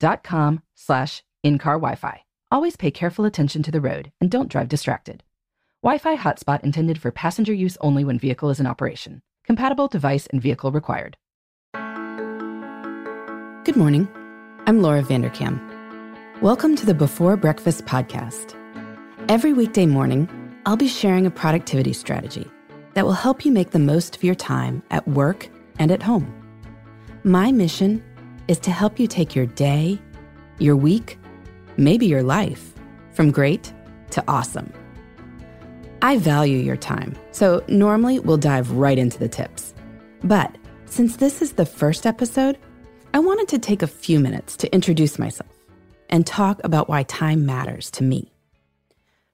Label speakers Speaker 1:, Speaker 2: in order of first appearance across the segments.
Speaker 1: att.com slash in-car Wi-Fi. Always pay careful attention to the road and don't drive distracted. Wi-Fi hotspot intended for passenger use only when vehicle is in operation. Compatible device and vehicle required.
Speaker 2: Good morning. I'm Laura Vanderkam. Welcome to the Before Breakfast podcast. Every weekday morning, I'll be sharing a productivity strategy that will help you make the most of your time at work and at home. My mission is to help you take your day, your week, maybe your life, from great to awesome. I value your time, so normally we'll dive right into the tips. But since this is the first episode, I wanted to take a few minutes to introduce myself and talk about why time matters to me.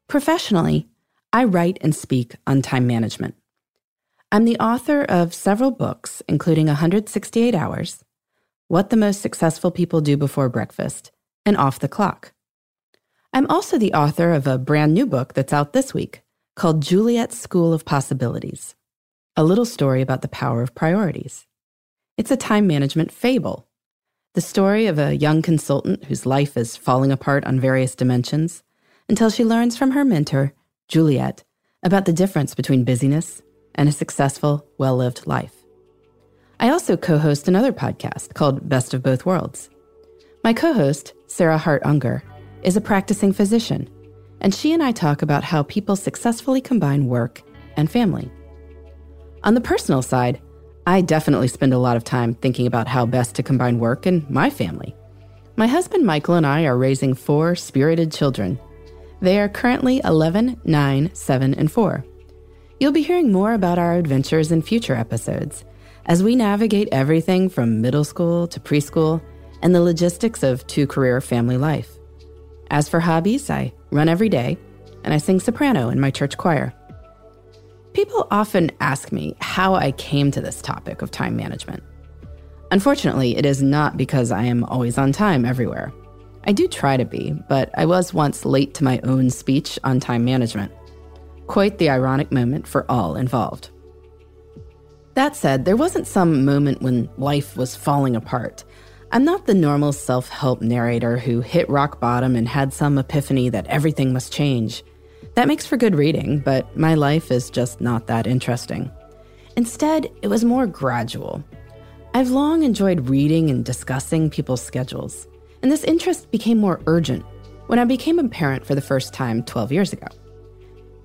Speaker 2: Professionally, I write and speak on time management. I'm the author of several books, including 168 Hours, What the Most Successful People Do Before Breakfast, and Off the Clock. I'm also the author of a brand new book that's out this week called Juliet's School of Possibilities A Little Story About the Power of Priorities. It's a time management fable, the story of a young consultant whose life is falling apart on various dimensions until she learns from her mentor, Juliet, about the difference between busyness and a successful, well lived life. I also co host another podcast called Best of Both Worlds. My co host, Sarah Hart Unger, is a practicing physician and she and I talk about how people successfully combine work and family. On the personal side, I definitely spend a lot of time thinking about how best to combine work and my family. My husband Michael and I are raising four spirited children. They are currently 11, 9, 7, and 4. You'll be hearing more about our adventures in future episodes as we navigate everything from middle school to preschool and the logistics of two career family life. As for hobbies, I run every day, and I sing soprano in my church choir. People often ask me how I came to this topic of time management. Unfortunately, it is not because I am always on time everywhere. I do try to be, but I was once late to my own speech on time management. Quite the ironic moment for all involved. That said, there wasn't some moment when life was falling apart. I'm not the normal self help narrator who hit rock bottom and had some epiphany that everything must change. That makes for good reading, but my life is just not that interesting. Instead, it was more gradual. I've long enjoyed reading and discussing people's schedules, and this interest became more urgent when I became a parent for the first time 12 years ago.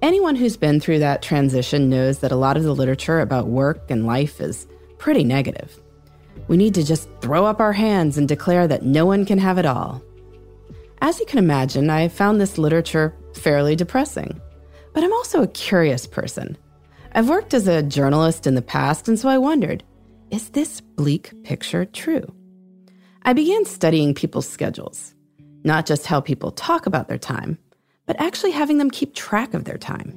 Speaker 2: Anyone who's been through that transition knows that a lot of the literature about work and life is pretty negative. We need to just throw up our hands and declare that no one can have it all. As you can imagine, I found this literature fairly depressing. But I'm also a curious person. I've worked as a journalist in the past, and so I wondered is this bleak picture true? I began studying people's schedules, not just how people talk about their time, but actually having them keep track of their time,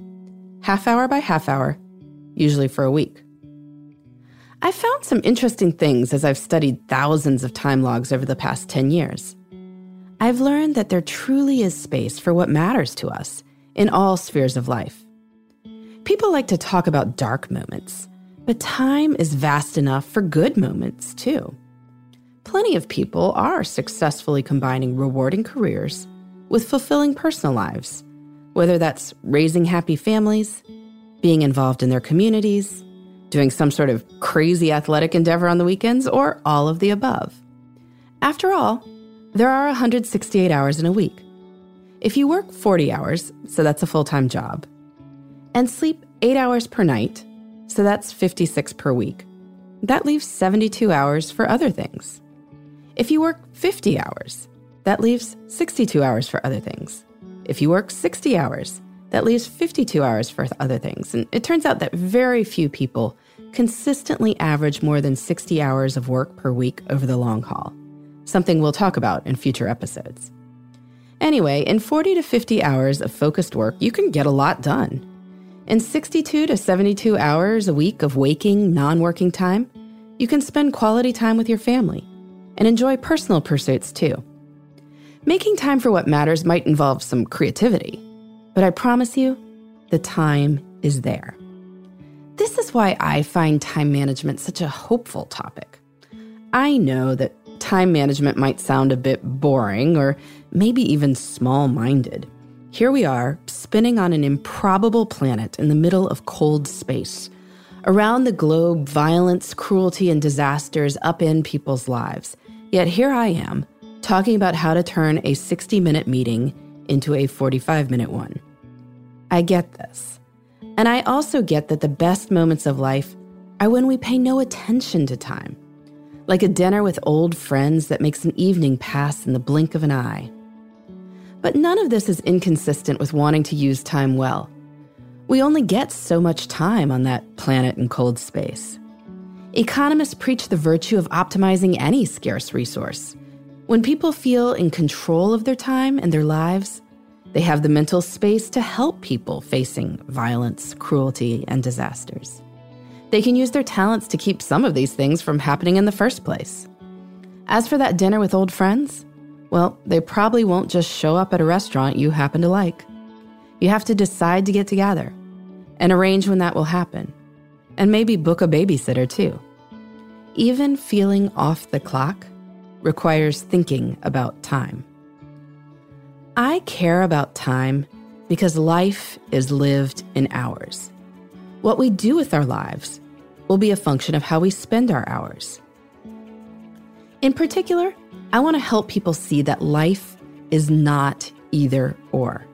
Speaker 2: half hour by half hour, usually for a week. I've found some interesting things as I've studied thousands of time logs over the past 10 years. I've learned that there truly is space for what matters to us in all spheres of life. People like to talk about dark moments, but time is vast enough for good moments too. Plenty of people are successfully combining rewarding careers with fulfilling personal lives, whether that's raising happy families, being involved in their communities, doing some sort of crazy athletic endeavor on the weekends, or all of the above. After all, there are 168 hours in a week. If you work 40 hours, so that's a full time job, and sleep 8 hours per night, so that's 56 per week, that leaves 72 hours for other things. If you work 50 hours, that leaves 62 hours for other things. If you work 60 hours, that leaves 52 hours for other things. And it turns out that very few people consistently average more than 60 hours of work per week over the long haul. something we'll talk about in future episodes. Anyway, in 40 to 50 hours of focused work, you can get a lot done. In 62 to 72 hours a week of waking, non working time, you can spend quality time with your family and enjoy personal pursuits too. Making time for what matters might involve some creativity, but I promise you, the time is there. This is why I find time management such a hopeful topic. I know that time management might sound a bit boring or maybe even small minded. Here we are, spinning on an improbable planet in the middle of cold space. Around the globe, violence, cruelty, and disasters upend people's lives. Yet here I am, talking about how to turn a 60 minute meeting into a 45 minute one. I get this. And I also get that the best moments of life are when we pay no attention to time like a dinner with old friends that makes an evening pass in the blink of an eye. But none of this is inconsistent with wanting to use time well. We only get so much time on that planet in cold space. Economists preach the virtue of optimizing any scarce resource. When people feel in control of their time and their lives, they have the mental space to help people facing violence, cruelty, and disasters. They can use their talents to keep some of these things from happening in the first place. As for that dinner with old friends, well, they probably won't just show up at a restaurant you happen to like. You have to decide to get together and arrange when that will happen, and maybe book a babysitter too. Even feeling off the clock requires thinking about time. I care about time because life is lived in hours. What we do with our lives will be a function of how we spend our hours. In particular, I want to help people see that life is not either or.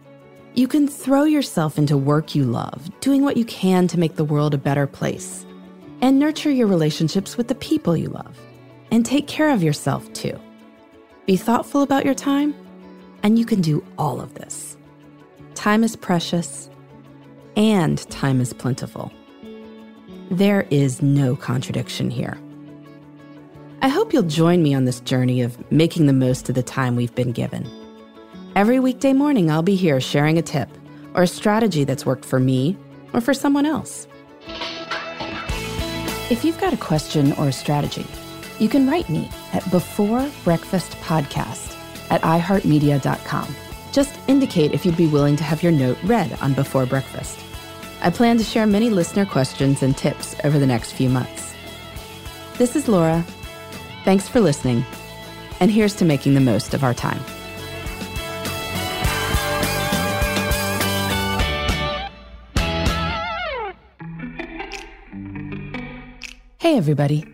Speaker 2: You can throw yourself into work you love, doing what you can to make the world a better place, and nurture your relationships with the people you love, and take care of yourself too. Be thoughtful about your time, and you can do all of this. Time is precious, and time is plentiful. There is no contradiction here. I hope you'll join me on this journey of making the most of the time we've been given. Every weekday morning, I'll be here sharing a tip or a strategy that's worked for me or for someone else. If you've got a question or a strategy, you can write me at Before Breakfast Podcast at iHeartMedia.com. Just indicate if you'd be willing to have your note read on Before Breakfast. I plan to share many listener questions and tips over the next few months. This is Laura. Thanks for listening, and here's to making the most of our time. Hey, everybody.